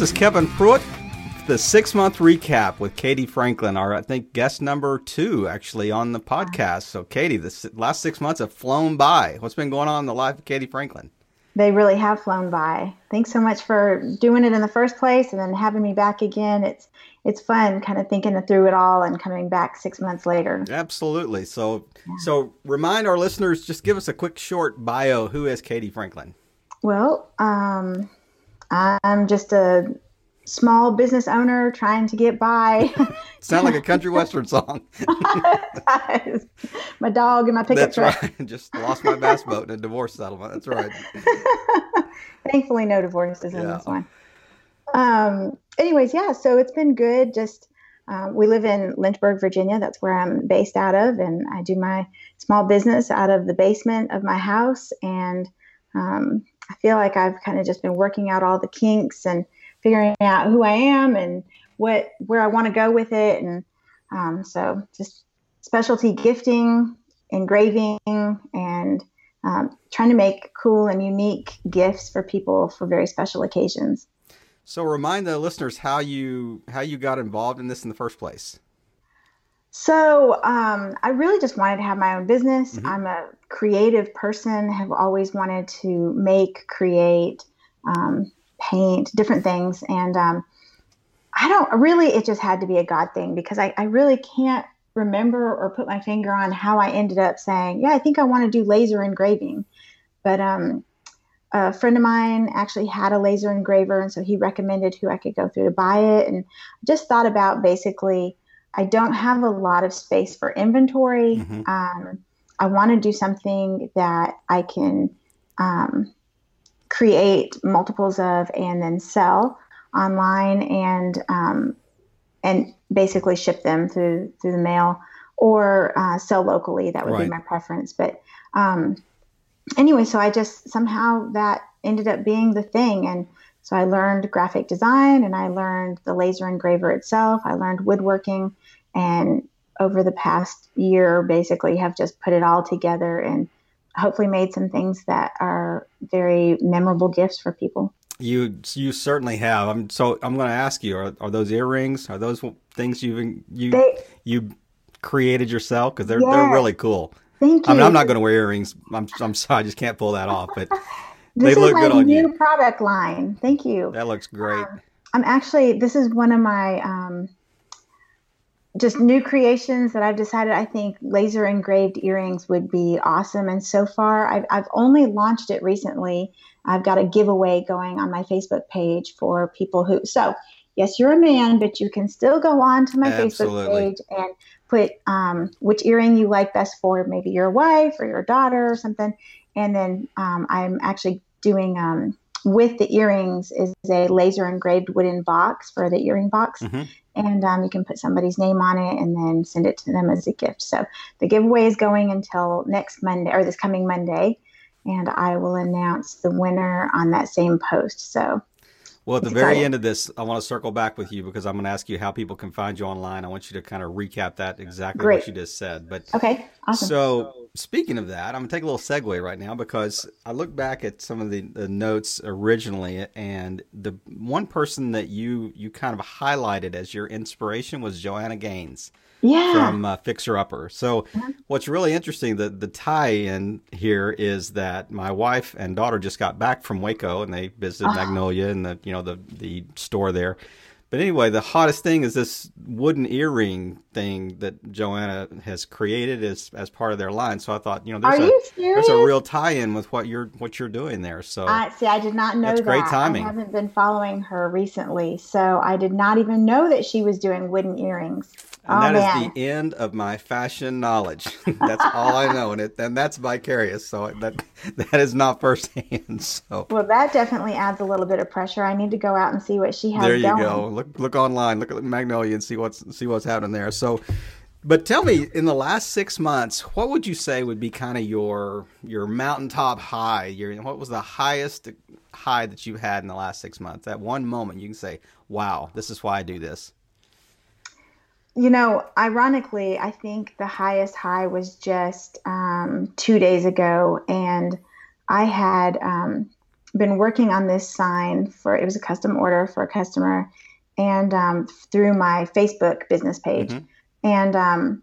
This is Kevin Pruitt, the six month recap with Katie Franklin, our, I think, guest number two actually on the podcast. So, Katie, the last six months have flown by. What's been going on in the life of Katie Franklin? They really have flown by. Thanks so much for doing it in the first place and then having me back again. It's it's fun kind of thinking through it all and coming back six months later. Absolutely. So yeah. so remind our listeners, just give us a quick short bio. Who is Katie Franklin? Well, um, I'm just a small business owner trying to get by. Sound like a country western song. my dog and my pickup That's truck. right. Just lost my bass boat in a divorce settlement. That's right. Thankfully, no divorces in this one. Um. Anyways, yeah. So it's been good. Just uh, we live in Lynchburg, Virginia. That's where I'm based out of, and I do my small business out of the basement of my house. And um, I feel like I've kind of just been working out all the kinks and figuring out who I am and what where I want to go with it. And um, so just specialty gifting, engraving, and um, trying to make cool and unique gifts for people for very special occasions. So remind the listeners how you how you got involved in this in the first place. So um, I really just wanted to have my own business. Mm-hmm. I'm a creative person. Have always wanted to make, create, um, paint, different things, and um, I don't really. It just had to be a God thing because I, I really can't remember or put my finger on how I ended up saying, yeah, I think I want to do laser engraving. But um, a friend of mine actually had a laser engraver, and so he recommended who I could go through to buy it, and just thought about basically I don't have a lot of space for inventory. Mm-hmm. Um, I want to do something that I can um, create multiples of and then sell online and um, and basically ship them through through the mail or uh, sell locally. That would right. be my preference. But um, anyway, so I just somehow that ended up being the thing and so I learned graphic design and I learned the laser engraver itself. I learned woodworking and over the past year basically have just put it all together and hopefully made some things that are very memorable gifts for people. You you certainly have. I'm so I'm going to ask you: Are, are those earrings? Are those things you've you they, you created yourself? Because they're yes. they're really cool. Thank you. I mean, I'm not going to wear earrings. I'm I'm sorry, I just can't pull that off. But they look good on you. New product line. Thank you. That looks great. Um, I'm actually. This is one of my. Um, just new creations that I've decided I think laser engraved earrings would be awesome. And so far, I've, I've only launched it recently. I've got a giveaway going on my Facebook page for people who. So, yes, you're a man, but you can still go on to my Absolutely. Facebook page and put um, which earring you like best for maybe your wife or your daughter or something. And then um, I'm actually doing um, with the earrings is a laser engraved wooden box for the earring box. Mm-hmm. And um, you can put somebody's name on it and then send it to them as a gift. So the giveaway is going until next Monday or this coming Monday. And I will announce the winner on that same post. So well, at the very end of this, I want to circle back with you because I'm going to ask you how people can find you online. I want you to kind of recap that exactly Great. what you just said. But okay, awesome. So, speaking of that, I'm going to take a little segue right now because I look back at some of the, the notes originally, and the one person that you you kind of highlighted as your inspiration was Joanna Gaines yeah. from uh, Fixer Upper. So, uh-huh. what's really interesting, the the tie-in here is that my wife and daughter just got back from Waco and they visited uh-huh. Magnolia and the you know the the store there. But anyway, the hottest thing is this wooden earring thing that Joanna has created as as part of their line. So I thought, you know, there's Are a there's a real tie-in with what you're what you're doing there. So I see. I did not know that's that. Great timing. I haven't been following her recently, so I did not even know that she was doing wooden earrings. And oh, that man. is the end of my fashion knowledge. that's all I know, and it and that's vicarious. So that that is not firsthand. So well, that definitely adds a little bit of pressure. I need to go out and see what she has. There you going. go. Look look online. Look at Magnolia and see what's see what's happening there. So. But tell me, in the last six months, what would you say would be kind of your your mountaintop high? Your what was the highest high that you had in the last six months? That one moment you can say, "Wow, this is why I do this." You know, ironically, I think the highest high was just um, two days ago, and I had um, been working on this sign for it was a custom order for a customer, and um, through my Facebook business page, mm-hmm. and um,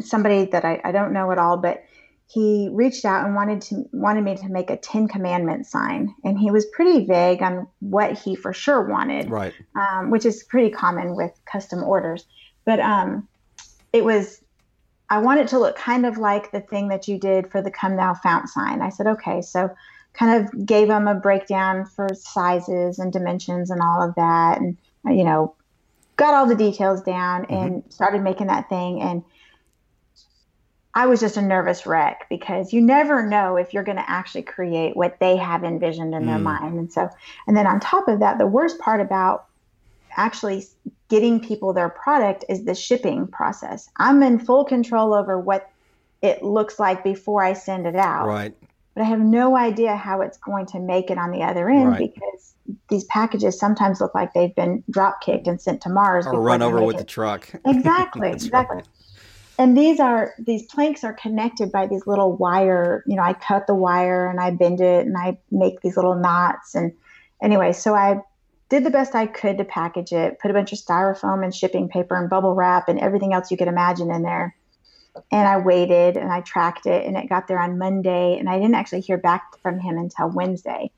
somebody that I, I don't know at all, but he reached out and wanted to wanted me to make a Ten Commandments sign, and he was pretty vague on what he for sure wanted, right? Um, which is pretty common with custom orders. But um, it was I want it to look kind of like the thing that you did for the Come Thou Fount sign. I said, okay, so kind of gave them a breakdown for sizes and dimensions and all of that, and you know, got all the details down mm-hmm. and started making that thing and I was just a nervous wreck because you never know if you're going to actually create what they have envisioned in mm. their mind. And so, and then on top of that, the worst part about actually getting people their product is the shipping process. I'm in full control over what it looks like before I send it out. Right. But I have no idea how it's going to make it on the other end right. because these packages sometimes look like they've been drop kicked and sent to Mars. Or run over with it. the truck. Exactly. exactly. Right and these are these planks are connected by these little wire you know i cut the wire and i bend it and i make these little knots and anyway so i did the best i could to package it put a bunch of styrofoam and shipping paper and bubble wrap and everything else you could imagine in there and i waited and i tracked it and it got there on monday and i didn't actually hear back from him until wednesday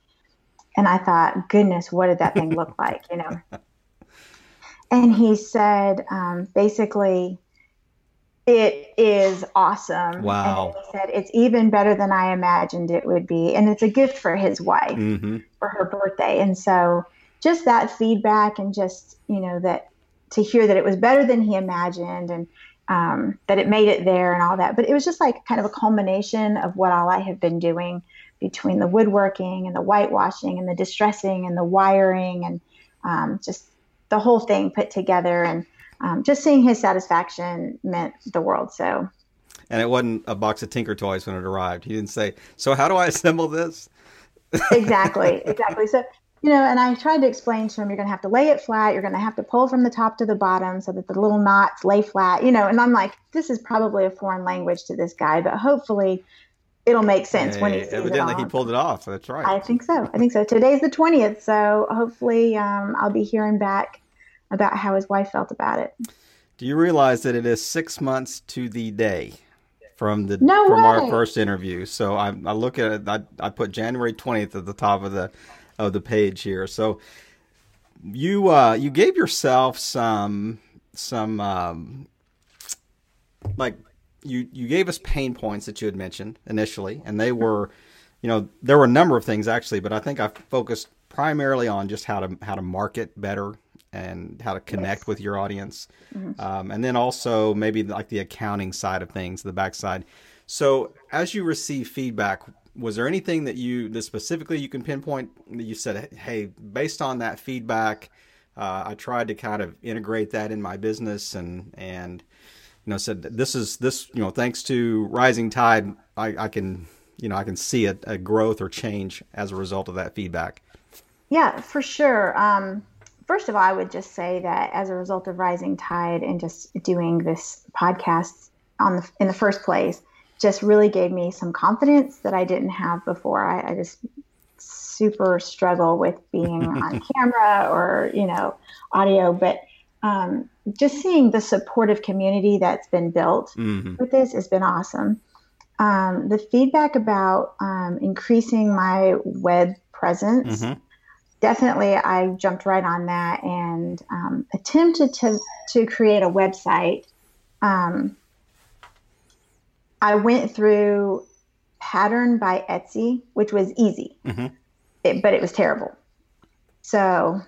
and i thought goodness what did that thing look like you know and he said um, basically it is awesome. Wow. And he said it's even better than I imagined it would be. And it's a gift for his wife mm-hmm. for her birthday. And so just that feedback and just, you know, that to hear that it was better than he imagined and um, that it made it there and all that. But it was just like kind of a culmination of what all I have been doing between the woodworking and the whitewashing and the distressing and the wiring and um, just the whole thing put together. And um, just seeing his satisfaction meant the world. So, and it wasn't a box of Tinker toys when it arrived. He didn't say, "So how do I assemble this?" exactly, exactly. So you know, and I tried to explain to him, you're going to have to lay it flat. You're going to have to pull from the top to the bottom so that the little knots lay flat. You know, and I'm like, this is probably a foreign language to this guy, but hopefully. It'll make sense hey, when he sees evidently it he pulled it off. That's right. I think so. I think so. Today's the twentieth, so hopefully um, I'll be hearing back about how his wife felt about it. Do you realize that it is six months to the day from the no from way. our first interview? So I, I look at it. I, I put January twentieth at the top of the of the page here. So you uh, you gave yourself some some um, like you you gave us pain points that you had mentioned initially, and they were you know there were a number of things actually, but I think I focused primarily on just how to how to market better and how to connect yes. with your audience, mm-hmm. um, and then also maybe like the accounting side of things, the backside. So as you receive feedback, was there anything that you that specifically you can pinpoint that you said, hey, based on that feedback, uh, I tried to kind of integrate that in my business and and you know said this is this you know thanks to rising tide, I, I can you know I can see a, a growth or change as a result of that feedback. Yeah, for sure. Um, first of all, I would just say that as a result of Rising Tide and just doing this podcast on the, in the first place, just really gave me some confidence that I didn't have before. I, I just super struggle with being on camera or you know audio, but um, just seeing the supportive community that's been built mm-hmm. with this has been awesome. Um, the feedback about um, increasing my web presence mm-hmm definitely I jumped right on that and um, attempted to to create a website. I went through Pattern by Etsy, which was easy, mm-hmm. it, but it was terrible. So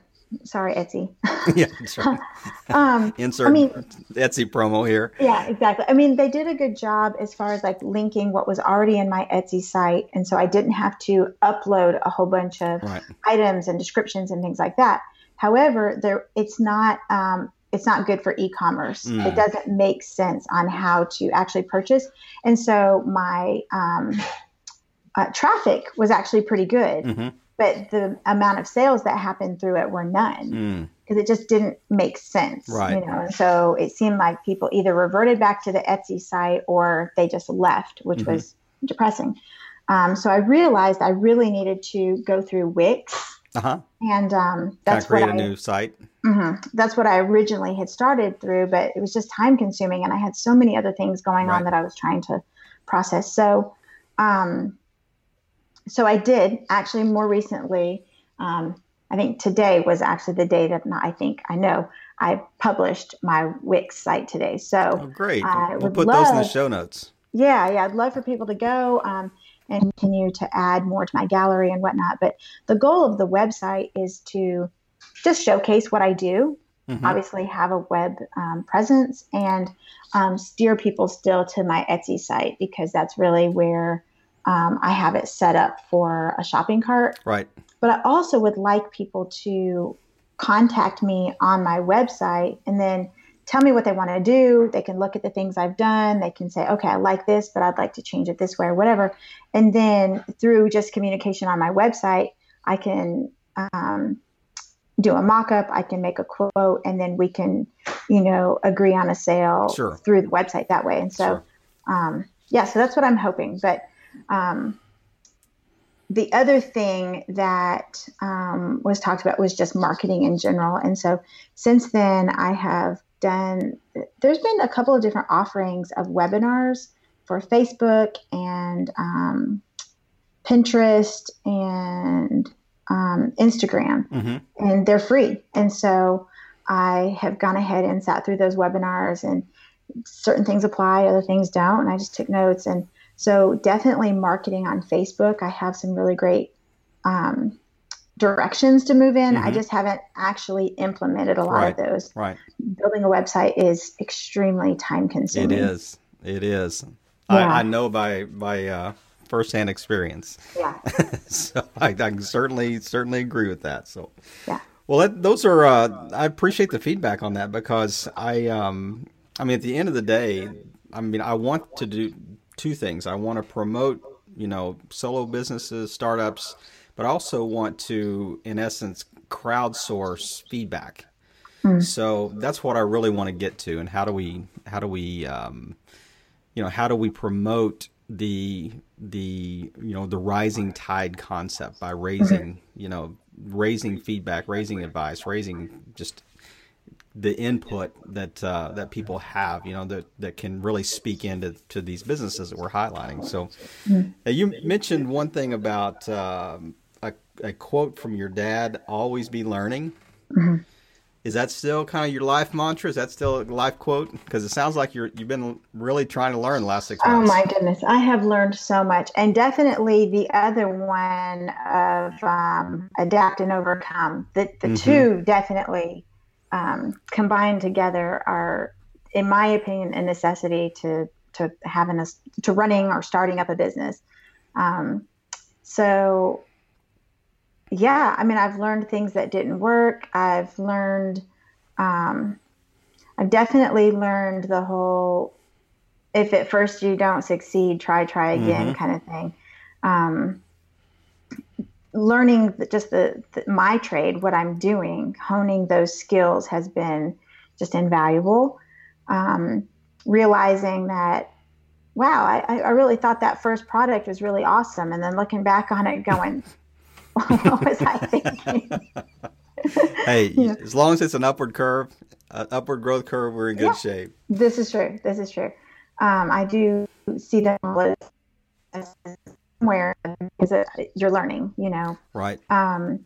sorry, Etsy. yeah, sure. um, Insert I mean, Etsy promo here. Yeah, exactly. I mean, they did a good job as far as like linking what was already in my Etsy site, and so I didn't have to upload a whole bunch of right. items and descriptions and things like that. However, there it's not um, it's not good for e-commerce. Mm. It doesn't make sense on how to actually purchase, and so my um, uh, traffic was actually pretty good. Mm-hmm but the amount of sales that happened through it were none because mm. it just didn't make sense right you know and so it seemed like people either reverted back to the etsy site or they just left which mm-hmm. was depressing Um, so I realized I really needed to go through Wix. Uh-huh. And um, that's create what a I, new site. Mm-hmm. That's what I originally had started through, but it was just time consuming, and I had so many other things going Right. on that I was trying to process. So, um, so I did actually more recently. Um, I think today was actually the day that I think I know I published my Wix site today. So Oh, great. I we'll put those in the show notes. yeah, yeah, I'd love for people to go um, and continue to add more to my gallery and whatnot. But the goal of the website is to just showcase what I do, Mhm. obviously have a web um, presence, and um, steer people still to my Etsy site because that's really where um, I have it set up for a shopping cart. Right. But I also would like people to contact me on my website and then tell me what they want to do. They can look at the things I've done. They can say, okay, I like this, but I'd like to change it this way or whatever. And then through just communication on my website, I can um, do a mock up, I can make a quote, and then we can, you know, agree on a sale Sure. through the website that way. And so, Sure. um, yeah, so that's what I'm hoping. But um, the other thing that um, was talked about was just marketing in general. And so since then, I have done, there's been a couple of different offerings of webinars for Facebook and um, Pinterest and um, Instagram hmm and they're free. And so I have gone ahead and sat through those webinars and certain things apply, other things don't. And I just took notes. And so definitely marketing on Facebook. I have some really great um, directions to move in. I Mhm. just haven't actually implemented a lot Right. of those. Right. Building a website is extremely time consuming. It is. It is. Yeah. I, I know by by uh, firsthand experience. Yeah. so I, I can certainly certainly agree with that. So Yeah. Well, that, those are. Uh, I appreciate the feedback on that because I. Um, I mean, at the end of the day, I mean, I want to do two things. I want to promote, you know, solo businesses, startups, but I also want to, in essence, crowdsource feedback. So that's what I really want to get to, and how do we, how do we, um, you know, how do we promote the the you know the rising tide concept by raising you know raising feedback, raising advice, raising just the input that uh, that people have, you know, that that can really speak into to these businesses that we're highlighting. So, uh, you mentioned one thing about um, a, quote from your dad: "Always be learning." Is that still kind of your life mantra? Is that still a life quote? Because it sounds like you're you've been really trying to learn the last six Oh months. Oh my goodness, I have learned so much, and definitely the other one of um, adapt and overcome. The the Mhm. two definitely um, combined together are, in my opinion, a necessity to to having a to running or starting up a business. Um, so, yeah, I mean, I've learned things that didn't work. I've learned. Um, I've definitely learned the whole if at first you don't succeed, try, try again Mhm. kind of thing. Um, learning just the, the my trade, what I'm doing, honing those skills has been just invaluable. Um, realizing that, wow, I, I really thought that first product was really awesome, and then looking back on it, going, what was I thinking? hey, Yeah. as long as it's an upward curve, uh, upward growth curve, we're in good Yeah. shape. This is true. This is true. Um, I do see them as somewhere because it- you're learning, you know. Right. Um,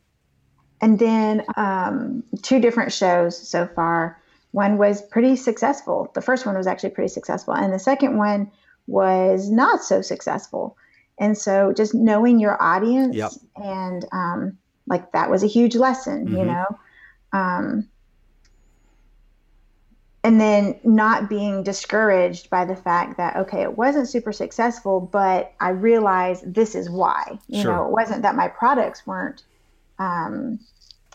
and then um, two different shows so far. One was pretty successful. The first one was actually pretty successful, and the second one was not so successful. And so, just knowing your audience Yep. and um, like that was a huge lesson, you Mhm. know. Um, and then not being discouraged by the fact that okay it wasn't super successful but i realized this is why you Sure. know it wasn't that my products weren't um,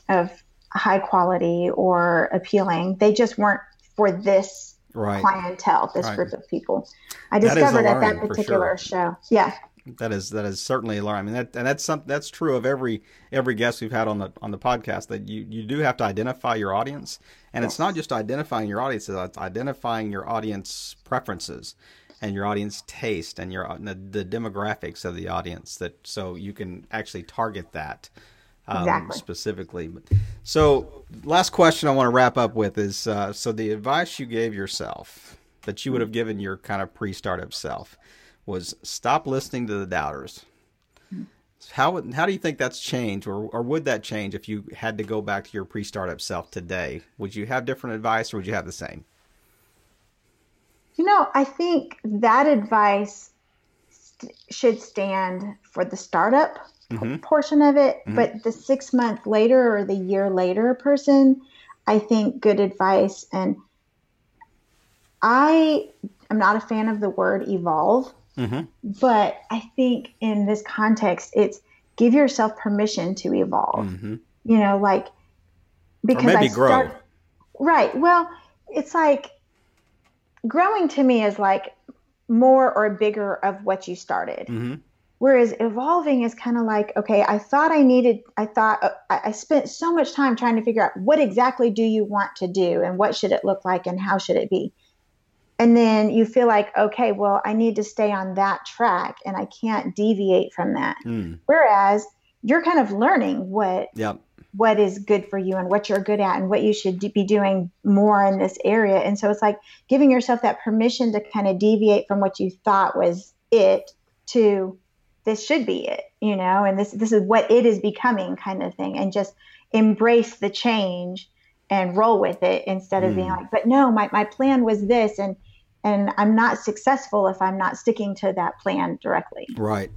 of high quality or appealing they just weren't for this Right. clientele this Right. group of people i That is a discovered at that particular show yeah That is that is certainly a learn. I mean, that, and that's some, that's true of every every guest we've had on the on the podcast. That you you do have to identify your audience, and it's not just identifying your audience; it's identifying your audience preferences. and your audience taste and your the, the demographics of the audience that so you can actually target that um, exactly. specifically. So, last question I want to wrap up with is uh, so the advice you gave yourself that you would have given your kind of pre-startup self was stop listening to the doubters. How how do you think that's changed, or or would that change if you had to go back to your pre-startup self today? Would you have different advice, or would you have the same? You know, I think that advice st- should stand for the startup mm-hmm. portion of it, mm-hmm. but the six month later or the year later person, I think good advice. And I am not a fan of the word evolve, mm-hmm. but I think in this context, it's give yourself permission to evolve. Mm-hmm. You know, like because or maybe I start, grow. Right. Well, it's like growing to me is like more or bigger of what you started. Mm-hmm. Whereas evolving is kind of like, okay, I thought I needed, I thought uh, I spent so much time trying to figure out what exactly do you want to do and what should it look like and how should it be. And then you feel like, okay, well, I need to stay on that track and I can't deviate from that. Mm. Whereas you're kind of learning what yep. what is good for you and what you're good at and what you should be doing more in this area. And so it's like giving yourself that permission to kind of deviate from what you thought was it to this should be it, you know, and this this is what it is becoming kind of thing and just embrace the change and roll with it instead of mm. being like, but no, my, my plan was this and and I'm not successful if I'm not sticking to that plan directly. Right.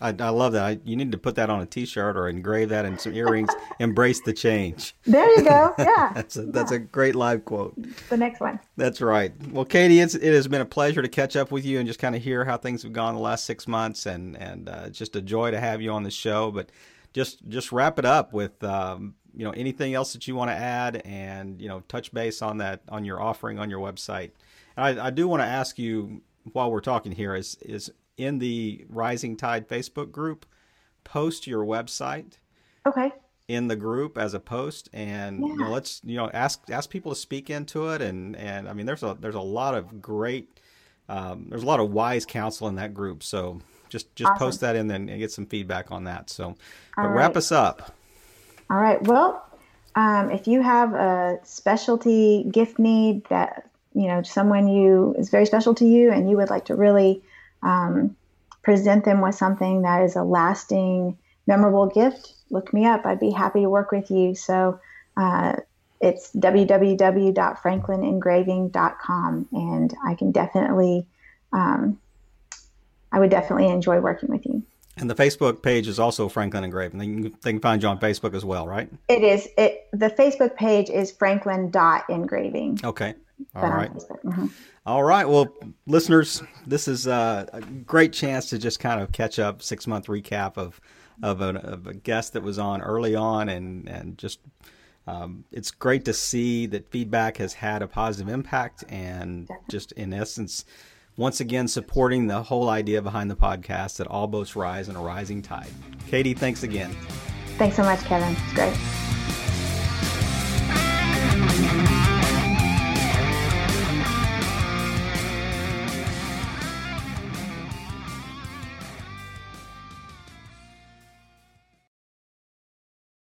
I, I love that. I, you need to put that on a T-shirt or engrave that in some earrings. Embrace the change. There you go. Yeah, that's a, that's yeah. a great live quote. The next one. That's right. Well, Katie, it's, it has been a pleasure to catch up with you and just kind of hear how things have gone the last six months, and and uh, just a joy to have you on the show. But just just wrap it up with um, you know anything else that you want to add, and you know touch base on that on your offering on your website. And I, I do want to ask you while we're talking here is is in the Rising Tide Facebook group, post your website. Okay. In the group as a post, and yeah. you know, let's you know ask ask people to speak into it, and and I mean there's a there's a lot of great um, there's a lot of wise counsel in that group, so just just awesome. post that in and get some feedback on that. So, but right. wrap us up. All right. Well, um, if you have a specialty gift need that you know someone you is very special to you, and you would like to really um, present them with something that is a lasting, memorable gift, look me up. I'd be happy to work with you. So uh, it's www.franklinengraving.com, and I can definitely, um, I would definitely enjoy working with you. And the Facebook page is also Franklin Engraving. They can, they can find you on Facebook as well, right? It is. It the Facebook page is Franklin Engraving. Okay. All right. Mm-hmm. All right. Well, listeners, this is uh, a great chance to just kind of catch up six month recap of of a, of a, guest that was on early on, and and just um, it's great to see that feedback has had a positive impact, and just in essence, once again supporting the whole idea behind the podcast that all boats rise in a rising tide. Katie, thanks again. Thanks so much, Kevin. It's great.